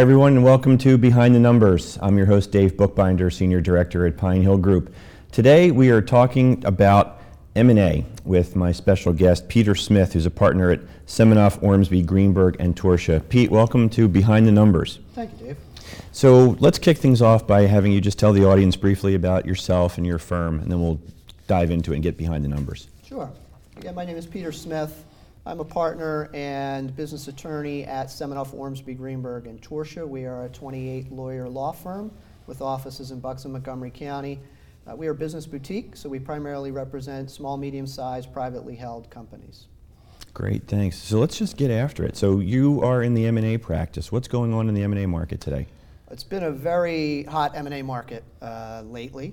Hi, everyone, and welcome to Behind the Numbers. I'm your host, Dave Bookbinder, Senior Director at Pine Hill Group. Today, we are talking about M&A with my special guest, Peter Smith, who's a partner at Semanoff, Ormsby, Greenberg, and Torchia. Pete, welcome to Behind the Numbers. Thank you, Dave. So let's kick things off by having you just tell the audience briefly about yourself and your firm, and then we'll dive into it and get behind the numbers. Sure. Again, my name is Peter Smith. I'm a partner and business attorney at Semanoff, Ormsby, Greenberg, and Torchia. We are a 28 lawyer law firm with offices in Bucks and Montgomery County. Uh, we are a business boutique, so we primarily represent small, medium sized, privately held companies. Great, thanks. So let's just get after it. So you are in the M&A practice. What's going on in the M&A market today? It's been a very hot M&A market uh, lately.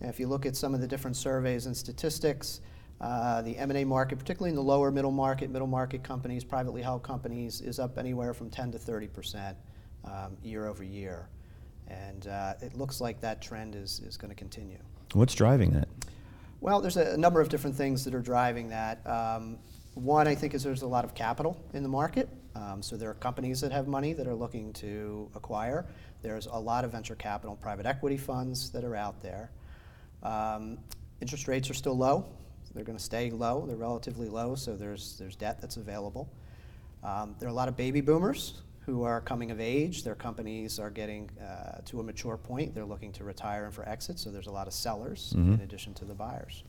And if you look at some of the different surveys and statistics, uh, the M&A market, particularly in the lower middle market, middle market companies, privately held companies, is up anywhere from 10 to 30 percent um, year over year. And uh, it looks like that trend is, is going to continue. What's driving that? Well, there's a, a number of different things that are driving that. Um, one, I think, is there's a lot of capital in the market. Um, so there are companies that have money that are looking to acquire. There's a lot of venture capital and private equity funds that are out there. Um, interest rates are still low. They're going to stay low. They're relatively low, so there's, there's debt that's available. Um, there are a lot of baby boomers who are coming of age. Their companies are getting uh, to a mature point. They're looking to retire and for exit, so there's a lot of sellers Mhm. in addition to the buyers.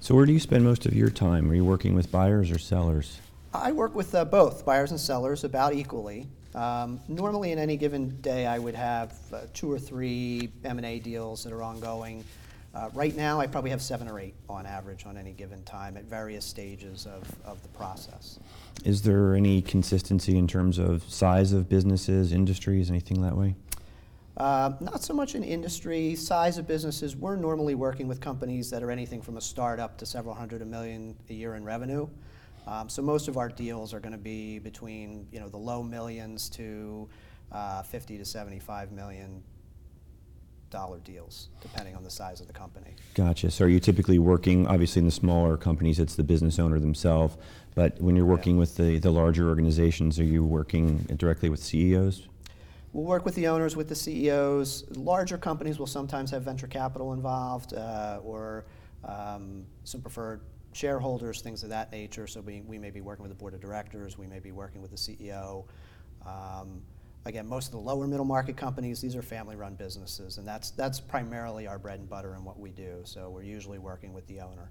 So where do you spend most of your time? Are you working with buyers or sellers? I work with uh, both buyers and sellers about equally. Um, normally, in any given day, I would have uh, two or three M&A deals that are ongoing. Uh, right now, I probably have seven or eight on average on any given time at various stages of, of the process. Is there any consistency in terms of size of businesses, industries, anything that way? Uh, not so much in industry, size of businesses. We're normally working with companies that are anything from a startup to several hundred a million a year in revenue. Um, so most of our deals are going to be between you know the low millions to uh, 50 to 75 million dollar deals, depending on the size of the company. Gotcha. So are you typically working, obviously in the smaller companies, it's the business owner themselves, but when you're working with the, the larger organizations, are you working directly with CEOs? We'll work with the owners, with the CEOs. Larger companies will sometimes have venture capital involved uh, or um, some preferred shareholders, things of that nature. So we, we may be working with the board of directors, we may be working with the CEO. Um, again, most of the lower middle market companies, these are family run businesses, and that's, that's primarily our bread and butter and what we do. So we're usually working with the owner.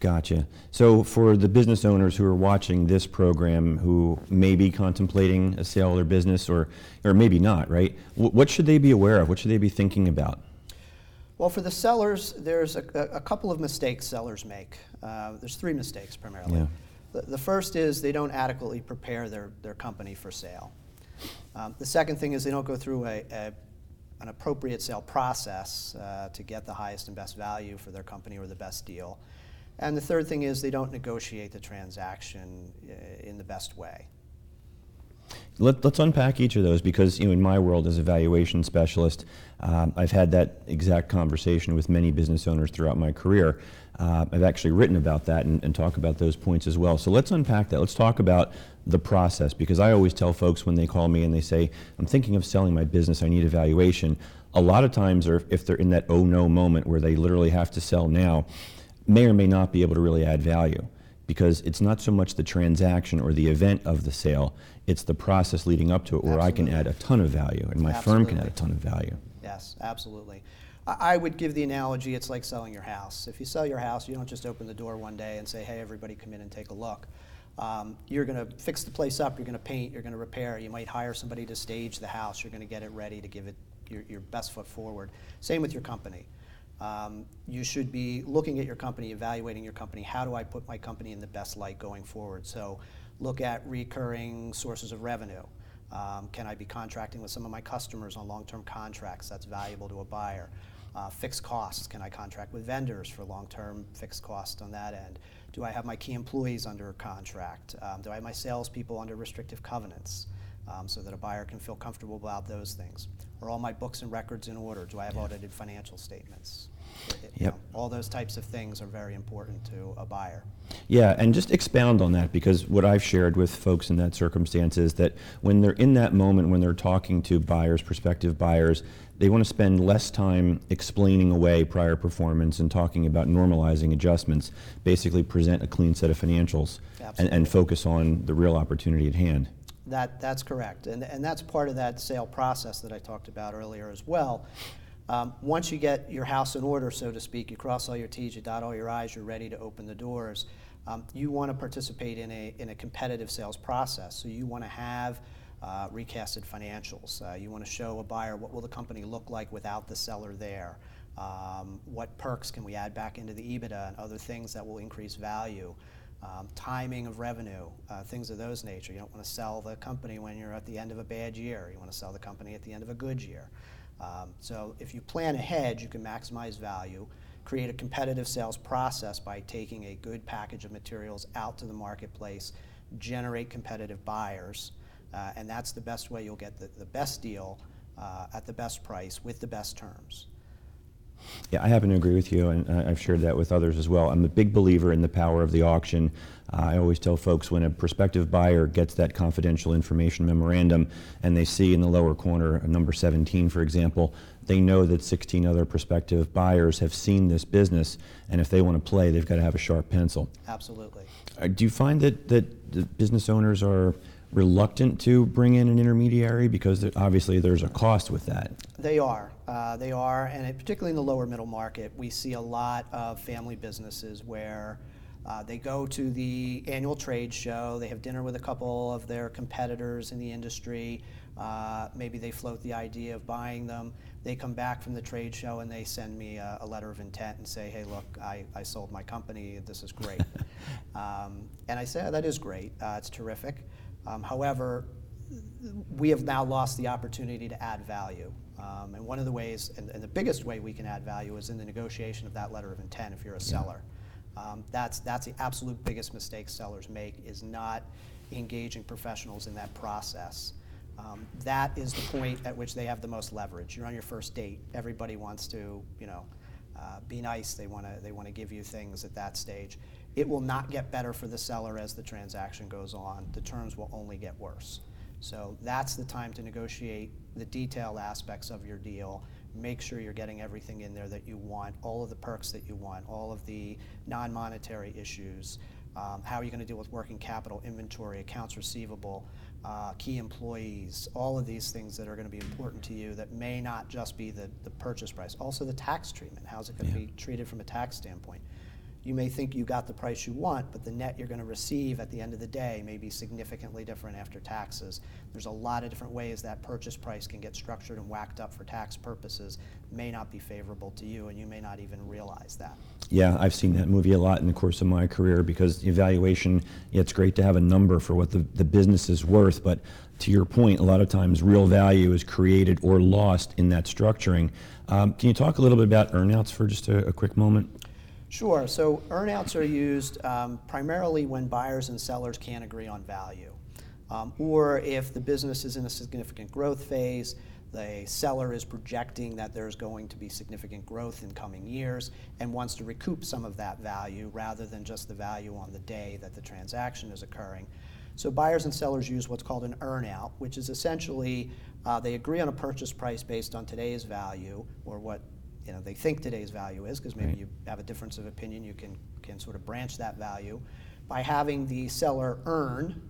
Gotcha. So for the business owners who are watching this program who may be contemplating a sale of their business or, or maybe not, right? Wh- What should they be aware of? What should they be thinking about? Well, for the sellers, there's a, a a couple of mistakes sellers make. Uh, there's three mistakes primarily. Yeah. The, the first is they don't adequately prepare their, their company for sale. Um, the second thing is they don't go through a, a, an appropriate sale process uh, to get the highest and best value for their company or the best deal. And the third thing is they don't negotiate the transaction uh, in the best way. Let, let's unpack each of those because, you know, in my world as a valuation specialist, um, I've had that exact conversation with many business owners throughout my career. Uh, I've actually written about that and, and talk about those points as well. So let's unpack that. Let's talk about the process because I always tell folks when they call me and they say, I'm thinking of selling my business, I need a valuation. A lot of times, or if they're in that oh no moment where they literally have to sell now, may or may not be able to really add value because it's not so much the transaction or the event of the sale, it's the process leading up to it where I can add a ton of value and my firm can add a ton of value. Yes, absolutely. I would give the analogy it's like selling your house. If you sell your house, you don't just open the door one day and say, hey, everybody come in and take a look. Um, you're going to fix the place up, you're going to paint, you're going to repair. You might hire somebody to stage the house, you're going to get it ready to give it your, your best foot forward. Same with your company. Um, you should be looking at your company, evaluating your company. How do I put my company in the best light going forward? So look at recurring sources of revenue. Um, can I be contracting with some of my customers on long-term contracts? That's valuable to a buyer. Uh, fixed costs. Can I contract with vendors for long-term fixed costs on that end? Do I have my key employees under contract? Um, do I have my salespeople under restrictive covenants? um, so that a buyer can feel comfortable about those things. Are all my books and records in order? Do I have audited financial statements? Yep. all those types of things are very important to a buyer. Yeah, and just expound on that because what I've shared with folks in that circumstance is that when they're in that moment, when they're talking to buyers, prospective buyers, they want to spend less time explaining away prior performance and talking about normalizing adjustments, basically present a clean set of financials and, and focus on the real opportunity at hand. That, that's correct. And, and that's part of that sale process that I talked about earlier as well. Um, once you get your house in order, so to speak, you cross all your T's, you dot all your I's, you're ready to open the doors. Um, you want to participate in a, in a competitive sales process. So you want to have uh, recasted financials. Uh, you want to show a buyer what will the company look like without the seller there. Um, what perks can we add back into the EBITDA and other things that will increase value um, timing of revenue, uh, things of those nature. You don't want to sell the company when you're at the end of a bad year. You want to sell the company at the end of a good year. Um, so if you plan ahead, you can maximize value, create a competitive sales process by taking a good package of materials out to the marketplace, generate competitive buyers, uh, and that's the best way you'll get the, the best deal uh, at the best price with the best terms. Yeah, I happen to agree with you, and I- I've shared that with others as well. I'm a big believer in the power of the auction. Uh, I always tell folks when a prospective buyer gets that confidential information memorandum and they see in the lower corner a number 17, for example, they know that 16 other prospective buyers have seen this business, and if they want to play, they've got to have a sharp pencil. Absolutely. Uh, Do you find that, that the business owners are reluctant to bring in an intermediary because obviously there's a cost with that? They are. Uh, they are, and it, particularly in the lower middle market, we see a lot of family businesses where uh, they go to the annual trade show, they have dinner with a couple of their competitors in the industry, uh, maybe they float the idea of buying them. They come back from the trade show and they send me a, a letter of intent and say, hey, look, I, I sold my company, this is great. um, and I say, "Oh, that is great, uh, it's terrific. Um, however, we have now lost the opportunity to add value. Um, and one of the ways, and, and the biggest way we can add value is in the negotiation of that letter of intent if you're a seller. Um, that's, that's the absolute biggest mistake sellers make is not engaging professionals in that process. Um, that is the point at which they have the most leverage. You're on your first date. Everybody wants to, you know, uh, be nice. They want to they want to give you things at that stage. It will not get better for the seller as the transaction goes on. The terms will only get worse. So that's the time to negotiate the detailed aspects of your deal. Make sure you're getting everything in there that you want, all of the perks that you want, all of the non-monetary issues. Um, how are you going to deal with working capital, inventory, accounts receivable, uh, key employees, all of these things that are going to be important to you that may not just be the, the purchase price. Also, the tax treatment. How's it going to Yeah. be treated from a tax standpoint? You may think you got the price you want, but the net you're going to receive at the end of the day may be significantly different after taxes. There's a lot of different ways that purchase price can get structured and whacked up for tax purposes. May not be favorable to you, and you may not even realize that. Yeah, I've seen that movie a lot in the course of my career because evaluation, it's great to have a number for what the, the business is worth, but to your point, a lot of times real value is created or lost in that structuring. Um, can you talk a little bit about earnouts for just a, a quick moment? Sure. So earnouts are used um, primarily when buyers and sellers can't agree on value, um, or if the business is in a significant growth phase. The seller is projecting that there's going to be significant growth in coming years and wants to recoup some of that value rather than just the value on the day that the transaction is occurring. So buyers and sellers use what's called an earnout, which is essentially uh, they agree on a purchase price based on today's value or what you know they think today's value is, because maybe Right. you have a difference of opinion, you can can sort of branch that value by having the seller earn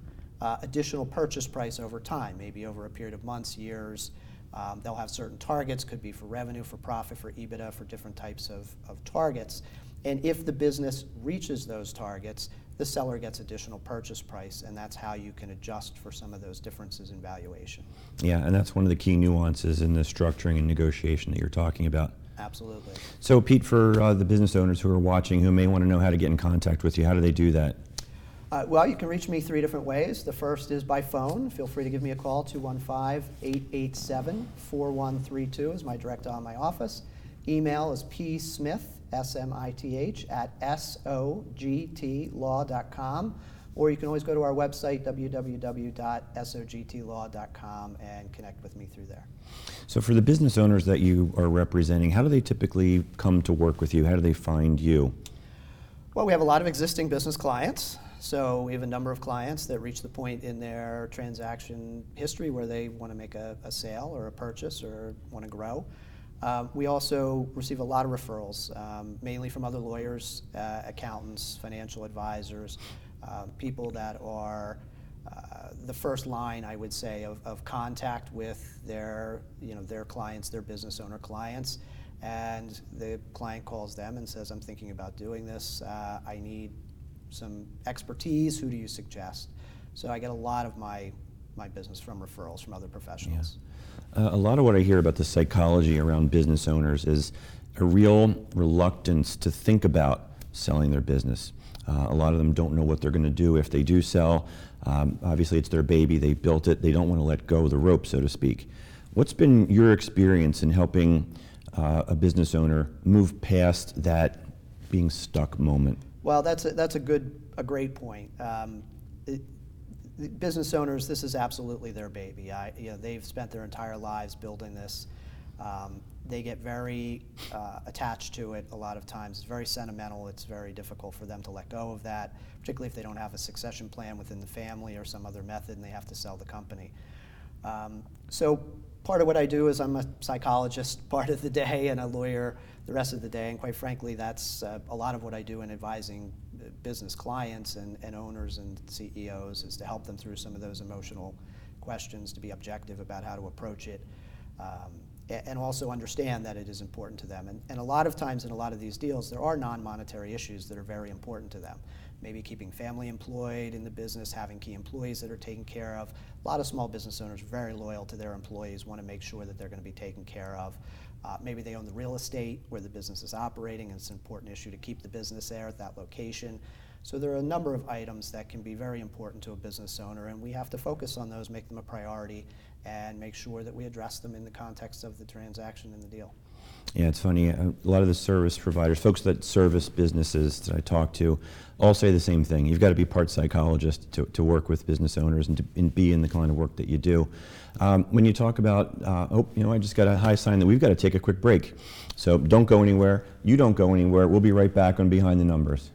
uh, additional purchase price over time, maybe over a period of months, years. Um, they'll have certain targets, could be for revenue, for profit, for EBITDA, for different types of, of targets. And if the business reaches those targets, the seller gets additional purchase price, and that's how you can adjust for some of those differences in valuation. Yeah, and that's one of the key nuances in the structuring and negotiation that you're talking about. Absolutely. So, Pete, for uh, the business owners who are watching who may want to know how to get in contact with you, how do they do that? Uh, well, you can reach me three different ways. The first is by phone. Feel free to give me a call. 215-887-4132 is my direct on my office. Email is psmith, S-M-I-T-H, at S-O-G-T law.com. or you can always go to our website, www.sogtlaw.com, and connect with me through there. So, for the business owners that you are representing, how do they typically come to work with you? How do they find you? Well, we have a lot of existing business clients. So we have a number of clients that reach the point in their transaction history where they want to make a, a sale or a purchase or want to grow. Uh, we also receive a lot of referrals, um, mainly from other lawyers, uh, accountants, financial advisors, people that are uh, the first line, I would say, of, of contact with their, you know, their clients, their business owner clients. And the client calls them and says, I'm thinking about doing this. Uh, I need some expertise. Who do you suggest? So I get a lot of my, my business from referrals from other professionals. Yeah. Uh, a lot of what I hear about the psychology around business owners is a real reluctance to think about selling their business. Uh, a lot of them don't know what they're going to do if they do sell. Um, obviously, it's their baby, they built it, they don't want to let go of the rope, so to speak. What's been your experience in helping uh, a business owner move past that being stuck moment? Well, that's a, that's a good, a great point. Um, it, business owners, this is absolutely their baby. I, you know, they've spent their entire lives building this. Um, they get very uh, attached to it a lot of times. It's very sentimental. It's very difficult for them to let go of that, particularly if they don't have a succession plan within the family or some other method and they have to sell the company. Um, so part of what I do is I'm a psychologist part of the day and a lawyer the rest of the day. And quite frankly, that's uh, a lot of what I do in advising business clients and, and owners and CEOs is to help them through some of those emotional questions, to be objective about how to approach it. Um, and also understand that it is important to them. And, and a lot of times in a lot of these deals, there are non-monetary issues that are very important to them. Maybe keeping family employed in the business, having key employees that are taken care of. A lot of small business owners very loyal to their employees, want to make sure that they're going to be taken care of. Uh, maybe they own the real estate where the business is operating, and it's an important issue to keep the business there at that location. So there are a number of items that can be very important to a business owner, and we have to focus on those, make them a priority, and make sure that we address them in the context of the transaction and the deal. Yeah, it's funny. A lot of the service providers, folks that service businesses that I talk to, all say the same thing. You've got to be part psychologist to, to work with business owners and to and be in the kind of work that you do. Um, when you talk about, uh, oh, you know, I just got a high sign that we've got to take a quick break. So don't go anywhere. You don't go anywhere. We'll be right back on Behind the Numbers.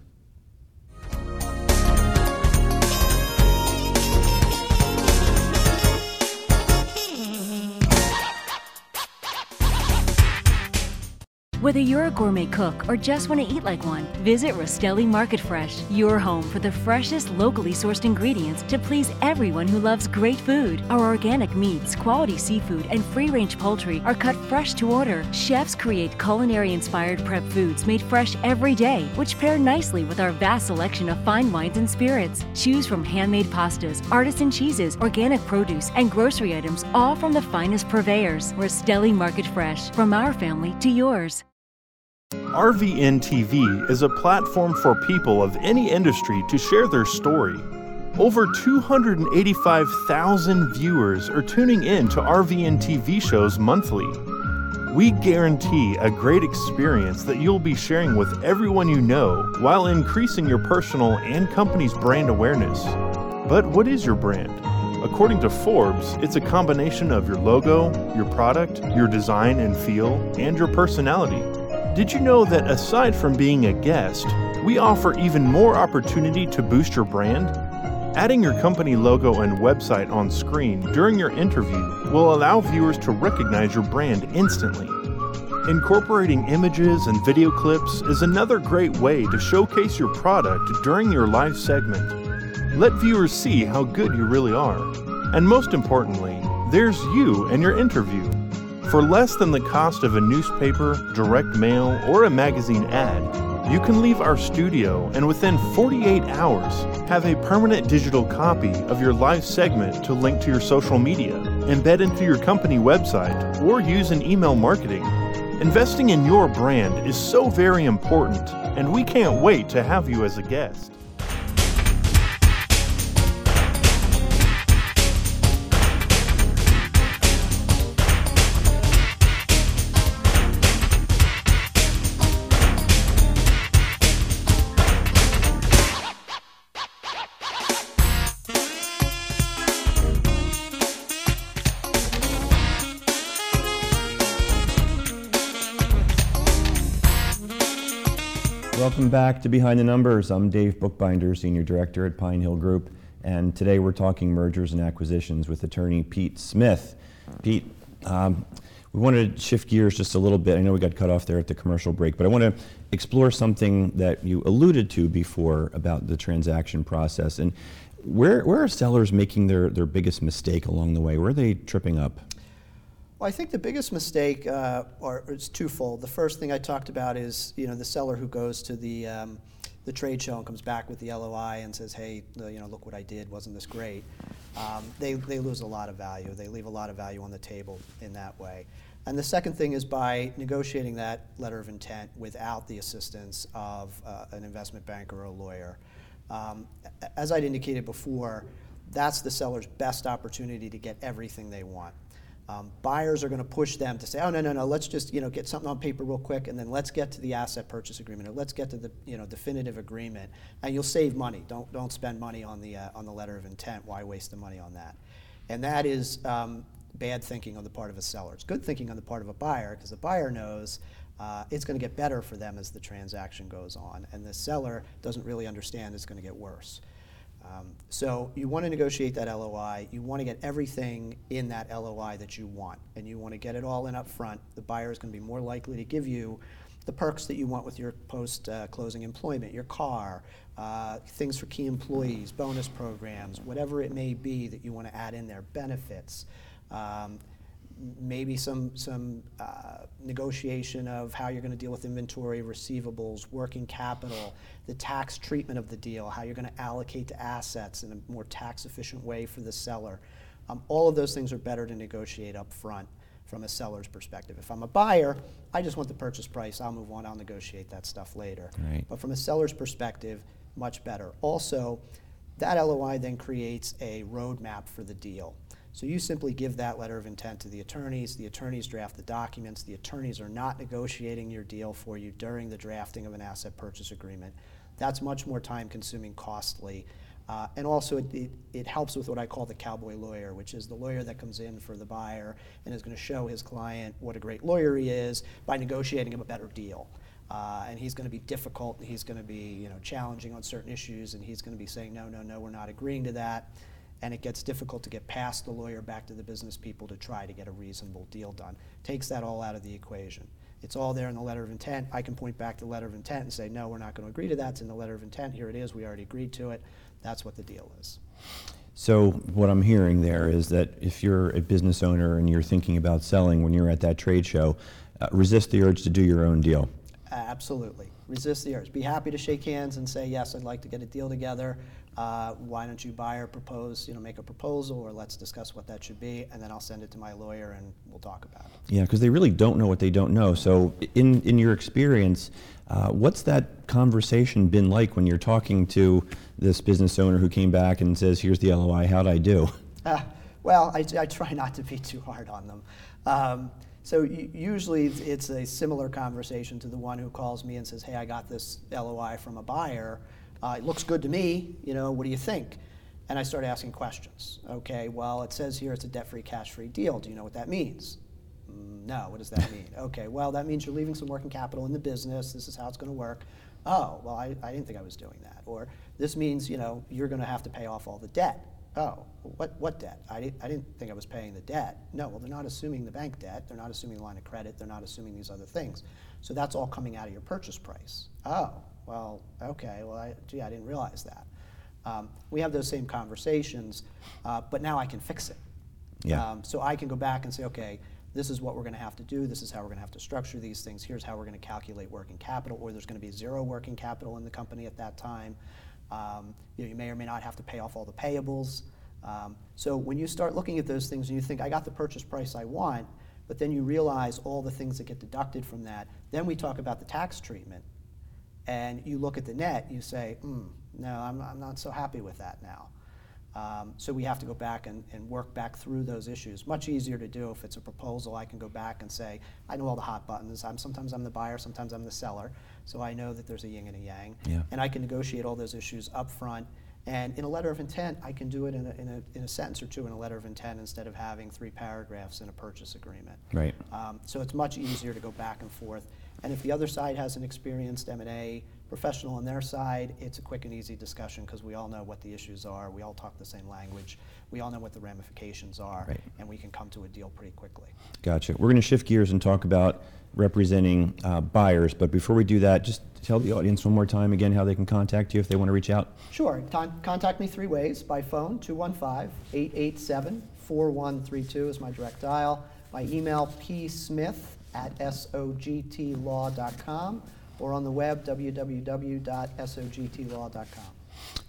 Whether you're a gourmet cook or just want to eat like one, visit Rostelli Market Fresh, your home for the freshest locally sourced ingredients to please everyone who loves great food. Our organic meats, quality seafood, and free range poultry are cut fresh to order. Chefs create culinary inspired prep foods made fresh every day, which pair nicely with our vast selection of fine wines and spirits. Choose from handmade pastas, artisan cheeses, organic produce, and grocery items, all from the finest purveyors. Rostelli Market Fresh, from our family to yours. RVN TV is a platform for people of any industry to share their story. Over 285,000 viewers are tuning in to RVN TV shows monthly. We guarantee a great experience that you'll be sharing with everyone you know while increasing your personal and company's brand awareness. But what is your brand? According to Forbes, it's a combination of your logo, your product, your design and feel, and your personality. Did you know that aside from being a guest, we offer even more opportunity to boost your brand? Adding your company logo and website on screen during your interview will allow viewers to recognize your brand instantly. Incorporating images and video clips is another great way to showcase your product during your live segment. Let viewers see how good you really are. And most importantly, there's you and your interview. For less than the cost of a newspaper, direct mail, or a magazine ad, you can leave our studio and within 48 hours have a permanent digital copy of your live segment to link to your social media, embed into your company website, or use in email marketing. Investing in your brand is so very important, and we can't wait to have you as a guest. Welcome back to Behind the Numbers. I'm Dave Bookbinder, Senior Director at Pine Hill Group, and today we're talking mergers and acquisitions with attorney Pete Smith. Pete, um, we wanted to shift gears just a little bit. I know we got cut off there at the commercial break, but I want to explore something that you alluded to before about the transaction process. And where, where are sellers making their, their biggest mistake along the way? Where are they tripping up? Well, I think the biggest mistake, uh, or it's twofold. The first thing I talked about is, you know, the seller who goes to the um, the trade show and comes back with the LOI and says, "Hey, you know, look what I did. Wasn't this great?" Um, they they lose a lot of value. They leave a lot of value on the table in that way. And the second thing is by negotiating that letter of intent without the assistance of uh, an investment banker or a lawyer. Um, as I'd indicated before, that's the seller's best opportunity to get everything they want. Um, buyers are going to push them to say, "Oh no, no, no, let's just you know get something on paper real quick, and then let's get to the asset purchase agreement, or let's get to the you know definitive agreement, and you'll save money. Don't don't spend money on the uh, on the letter of intent. Why waste the money on that?" And that is um, bad thinking on the part of a seller. It's good thinking on the part of a buyer because the buyer knows uh, it's going to get better for them as the transaction goes on, and the seller doesn't really understand it's going to get worse. Um, So you want to negotiate that LOI, you want to get everything in that LOI that you want, and you want to get it all in up front. The buyer is going to be more likely to give you the perks that you want with your post-closing employment, your car, uh, things for key employees, bonus programs, whatever it may be that you want to add in there, benefits. um, maybe some, some uh, negotiation of how you're going to deal with inventory, receivables, working capital, the tax treatment of the deal, how you're going to allocate the assets in a more tax-efficient way for the seller. Um, All of those things are better to negotiate up front from a seller's perspective. If I'm a buyer, I just want the purchase price, I'll move on, I'll negotiate that stuff later. Right. But from a seller's perspective, much better. Also, that LOI then creates a roadmap for the deal. So you simply give that letter of intent to the attorneys, the attorneys draft the documents, the attorneys are not negotiating your deal for you during the drafting of an asset purchase agreement. That's much more time consuming, costly. Uh, and also, it, it, it helps with what I call the cowboy lawyer, which is the lawyer that comes in for the buyer and is going to show his client what a great lawyer he is by negotiating him a better deal. Uh, and he's going to be difficult, and he's going to be you know challenging on certain issues, and he's going to be saying no, no, no, we're not agreeing to that. And it gets difficult to get past the lawyer back to the business people to try to get a reasonable deal done. Takes that all out of the equation. It's all there in the letter of intent. I can point back to the letter of intent and say, no, we're not going to agree to that. It's in the letter of intent. Here it is. We already agreed to it. That's what the deal is. So what I'm hearing there is that if you're a business owner and you're thinking about selling when you're at that trade show, uh, resist the urge to do your own deal. Absolutely. Resist the urge. Be happy to shake hands and say, yes, I'd like to get a deal together. Uh, why don't you buy or propose, you know, make a proposal or let's discuss what that should be and then I'll send it to my lawyer and we'll talk about it. Yeah, because they really don't know what they don't know. So, in in your experience, uh, what's that conversation been like when you're talking to this business owner who came back and says, "Here's the LOI. How'd I do?" Uh, well, I, I try not to be too hard on them. Um, so usually it's- it's a similar conversation to the one who calls me and says, "Hey, I got this LOI from a buyer. Uh, it looks good to me. You know, what do you think?" And I start asking questions. Okay, well, it says here it's a debt-free, cash-free deal. Do you know what that means? "Mm, No, what does that mean? okay, well, that means you're leaving some working capital in the business. This is how it's going to work. Oh, well, I, I didn't think I was doing that. Or this means, you know, you're going to have to pay off all the debt. Oh, what, what debt? I didn't, I didn't think I was paying the debt. No, well, they're not assuming the bank debt. They're not assuming the line of credit. They're not assuming these other things. So that's all coming out of your purchase price. Oh, well, okay, well, I, gee, I didn't realize that. Um, we have those same conversations, uh, but now I can fix it. Yeah. Um, so I can go back and say, okay, this is what we're going to have to do. This is how we're going to have to structure these things. Here's how we're going to calculate working capital, or there's going to be zero working capital in the company at that time. Um, you, know, you may or may not have to pay off all the payables. Um, so when you start looking at those things and you think, I got the purchase price I want, but then you realize all the things that get deducted from that, then we talk about the tax treatment and you look at the net, you say, hmm, no, I'm, I'm not so happy with that now. Um, so we have to go back and, and work back through those issues. Much easier to do if it's a proposal. I can go back and say, I know all the hot buttons. I'm, sometimes I'm the buyer, sometimes I'm the seller. So I know that there's a yin and a yang. Yeah. And I can negotiate all those issues up front. And in a letter of intent, I can do it in a, in, a, in a sentence or two in a letter of intent instead of having three paragraphs in a purchase agreement. Right. Um, so it's much easier to go back and forth. And if the other side has an experienced M&A Professional on their side, it's a quick and easy discussion because we all know what the issues are. We all talk the same language. We all know what the ramifications are, Right. and we can come to a deal pretty quickly. Gotcha. We're going to shift gears and talk about representing uh, buyers, but before we do that, just tell the audience one more time again how they can contact you if they want to reach out. Sure. Con- contact me three ways by phone 215 887 4132 is my direct dial. By email psmith at sogtlaw.com or on the web www.sogtlaw.com.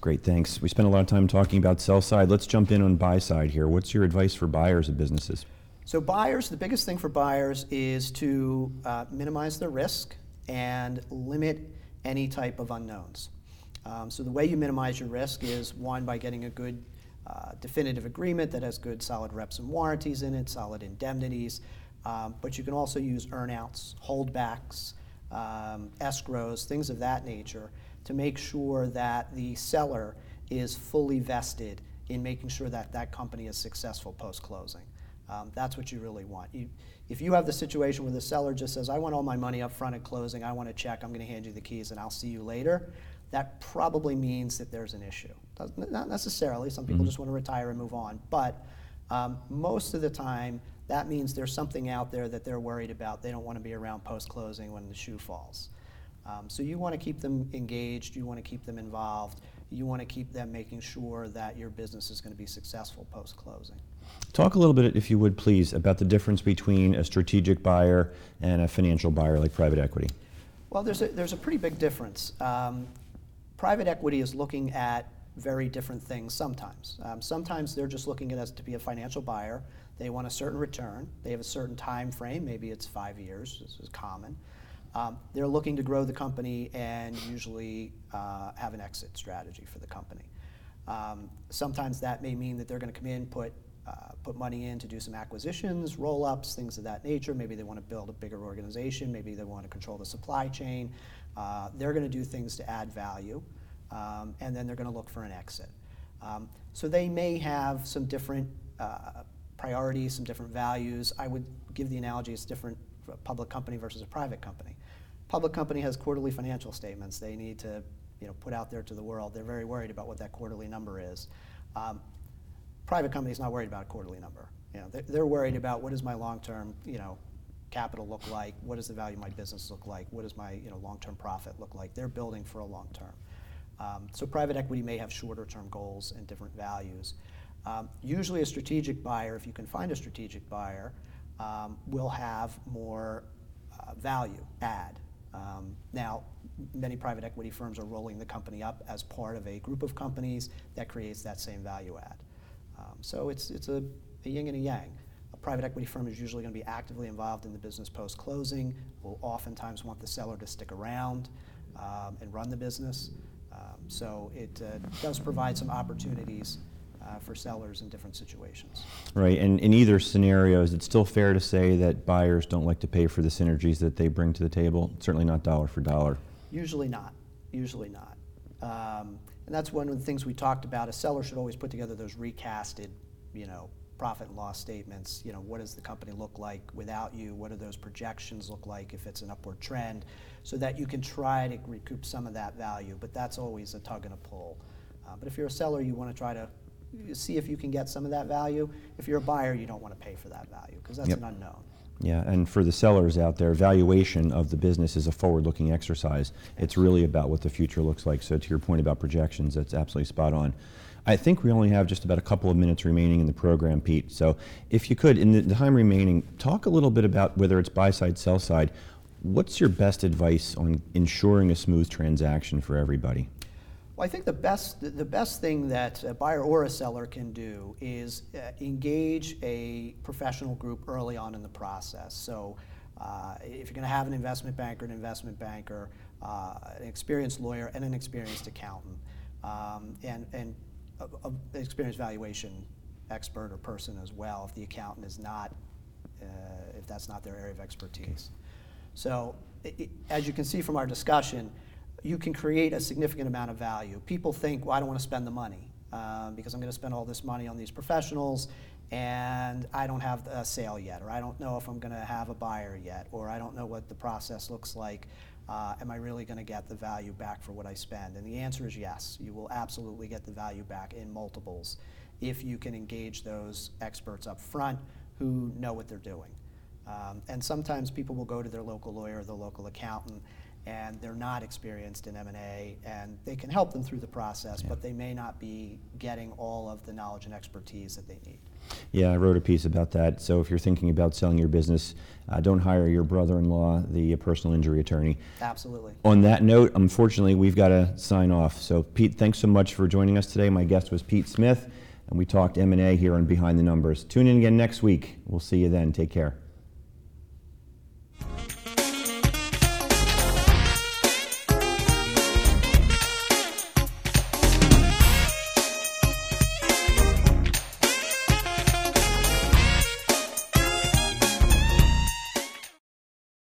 Great, thanks. We spent a lot of time talking about sell side. Let's jump in on buy side here. What's your advice for buyers of businesses? So buyers, the biggest thing for buyers is to uh, minimize their risk and limit any type of unknowns. Um, so the way you minimize your risk is one by getting a good uh, definitive agreement that has good solid reps and warranties in it, solid indemnities. Um, but you can also use earnouts, holdbacks, um, escrows, things of that nature to make sure that the seller is fully vested in making sure that that company is successful post closing. Um, that's what you really want. You, if you have the situation where the seller just says, I want all my money up front at closing, I want a check, I'm going to hand you the keys, and I'll see you later, that probably means that there's an issue. Doesn't, not necessarily, some people just want to retire and move on, but um, most of the time, that means there's something out there that they're worried about. They don't want to be around post closing when the shoe falls. Um, so you want to keep them engaged, you want to keep them involved, you want to keep them making sure that your business is going to be successful post closing. Talk a little bit, if you would please, about the difference between a strategic buyer and a financial buyer like private equity. Well, there's a, there's a pretty big difference. Um, private equity is looking at very different things sometimes. Um, sometimes they're just looking at us to be a financial buyer. They want a certain return. They have a certain time frame. Maybe it's five years. This is common. Um, they're looking to grow the company and usually uh, have an exit strategy for the company. Um, sometimes that may mean that they're going to come in, put uh, put money in to do some acquisitions, roll ups, things of that nature. Maybe they want to build a bigger organization. Maybe they want to control the supply chain. Uh, they're going to do things to add value, um, and then they're going to look for an exit. Um, so they may have some different uh, priorities, some different values. I would give the analogy it's different for a public company versus a private company. Public company has quarterly financial statements. They need to you know, put out there to the world. They're very worried about what that quarterly number is. Um, private company is not worried about a quarterly number. You know, they're, they're worried about what does my long-term, you know, capital look like? What does the value of my business look like? What does my, you know, long-term profit look like? They're building for a long term. Um, so private equity may have shorter-term goals and different values. Um, usually, a strategic buyer, if you can find a strategic buyer, um, will have more uh, value add. Um, now, many private equity firms are rolling the company up as part of a group of companies that creates that same value add. Um, so it's, it's a, a yin and a yang. A private equity firm is usually going to be actively involved in the business post closing, will oftentimes want the seller to stick around um, and run the business. So it uh, does provide some opportunities uh, for sellers in different situations. Right, and in either scenario, is it still fair to say that buyers don't like to pay for the synergies that they bring to the table? Certainly not dollar for dollar. Usually not. Usually not. Um, and that's one of the things we talked about. A seller should always put together those recasted, you know, profit and loss statements. You know, what does the company look like without you? What do those projections look like if it's an upward trend? So that you can try to recoup some of that value. But that's always a tug and a pull. Uh, but if you're a seller, you want to try to see if you can get some of that value. If you're a buyer, you don't want to pay for that value because that's Yep. an unknown. Yeah, and for the sellers out there, valuation of the business is a forward-looking exercise. It's really about what the future looks like. So to your point about projections, that's absolutely spot on. I think we only have just about a couple of minutes remaining in the program, Pete. So if you could, in the time remaining, talk a little bit about whether it's buy side, sell side. What's your best advice on ensuring a smooth transaction for everybody? Well, I think the best, the best thing that a buyer or a seller can do is uh, engage a professional group early on in the process. So uh, if you're going to have an investment banker, an investment banker, uh, an experienced lawyer, and an experienced accountant, um, and, and a, a- an experienced valuation expert or person as well, if the accountant is not, uh, if that's not their area of expertise. So, i- i- as you can see from our discussion, you can create a significant amount of value. People think, well, I don't want to spend the money um, because I'm going to spend all this money on these professionals, and I don't have a sale yet, or I don't know if I'm going to have a buyer yet, or I don't know what the process looks like. Uh, am I really going to get the value back for what I spend? And the answer is yes. You will absolutely get the value back in multiples if you can engage those experts up front who know what they're doing. Um, and sometimes people will go to their local lawyer or their local accountant and they're not experienced in M&A and they can help them through the process, but they may not be getting all of the knowledge and expertise that they need. Yeah, I wrote a piece about that. So if you're thinking about selling your business, uh, don't hire your brother-in-law, the personal injury attorney. Absolutely. On that note, unfortunately, we've got to sign off. So Pete, thanks so much for joining us today. My guest was Pete Smith, and we talked M&A here on Behind the Numbers. Tune in again next week. We'll see you then. Take care.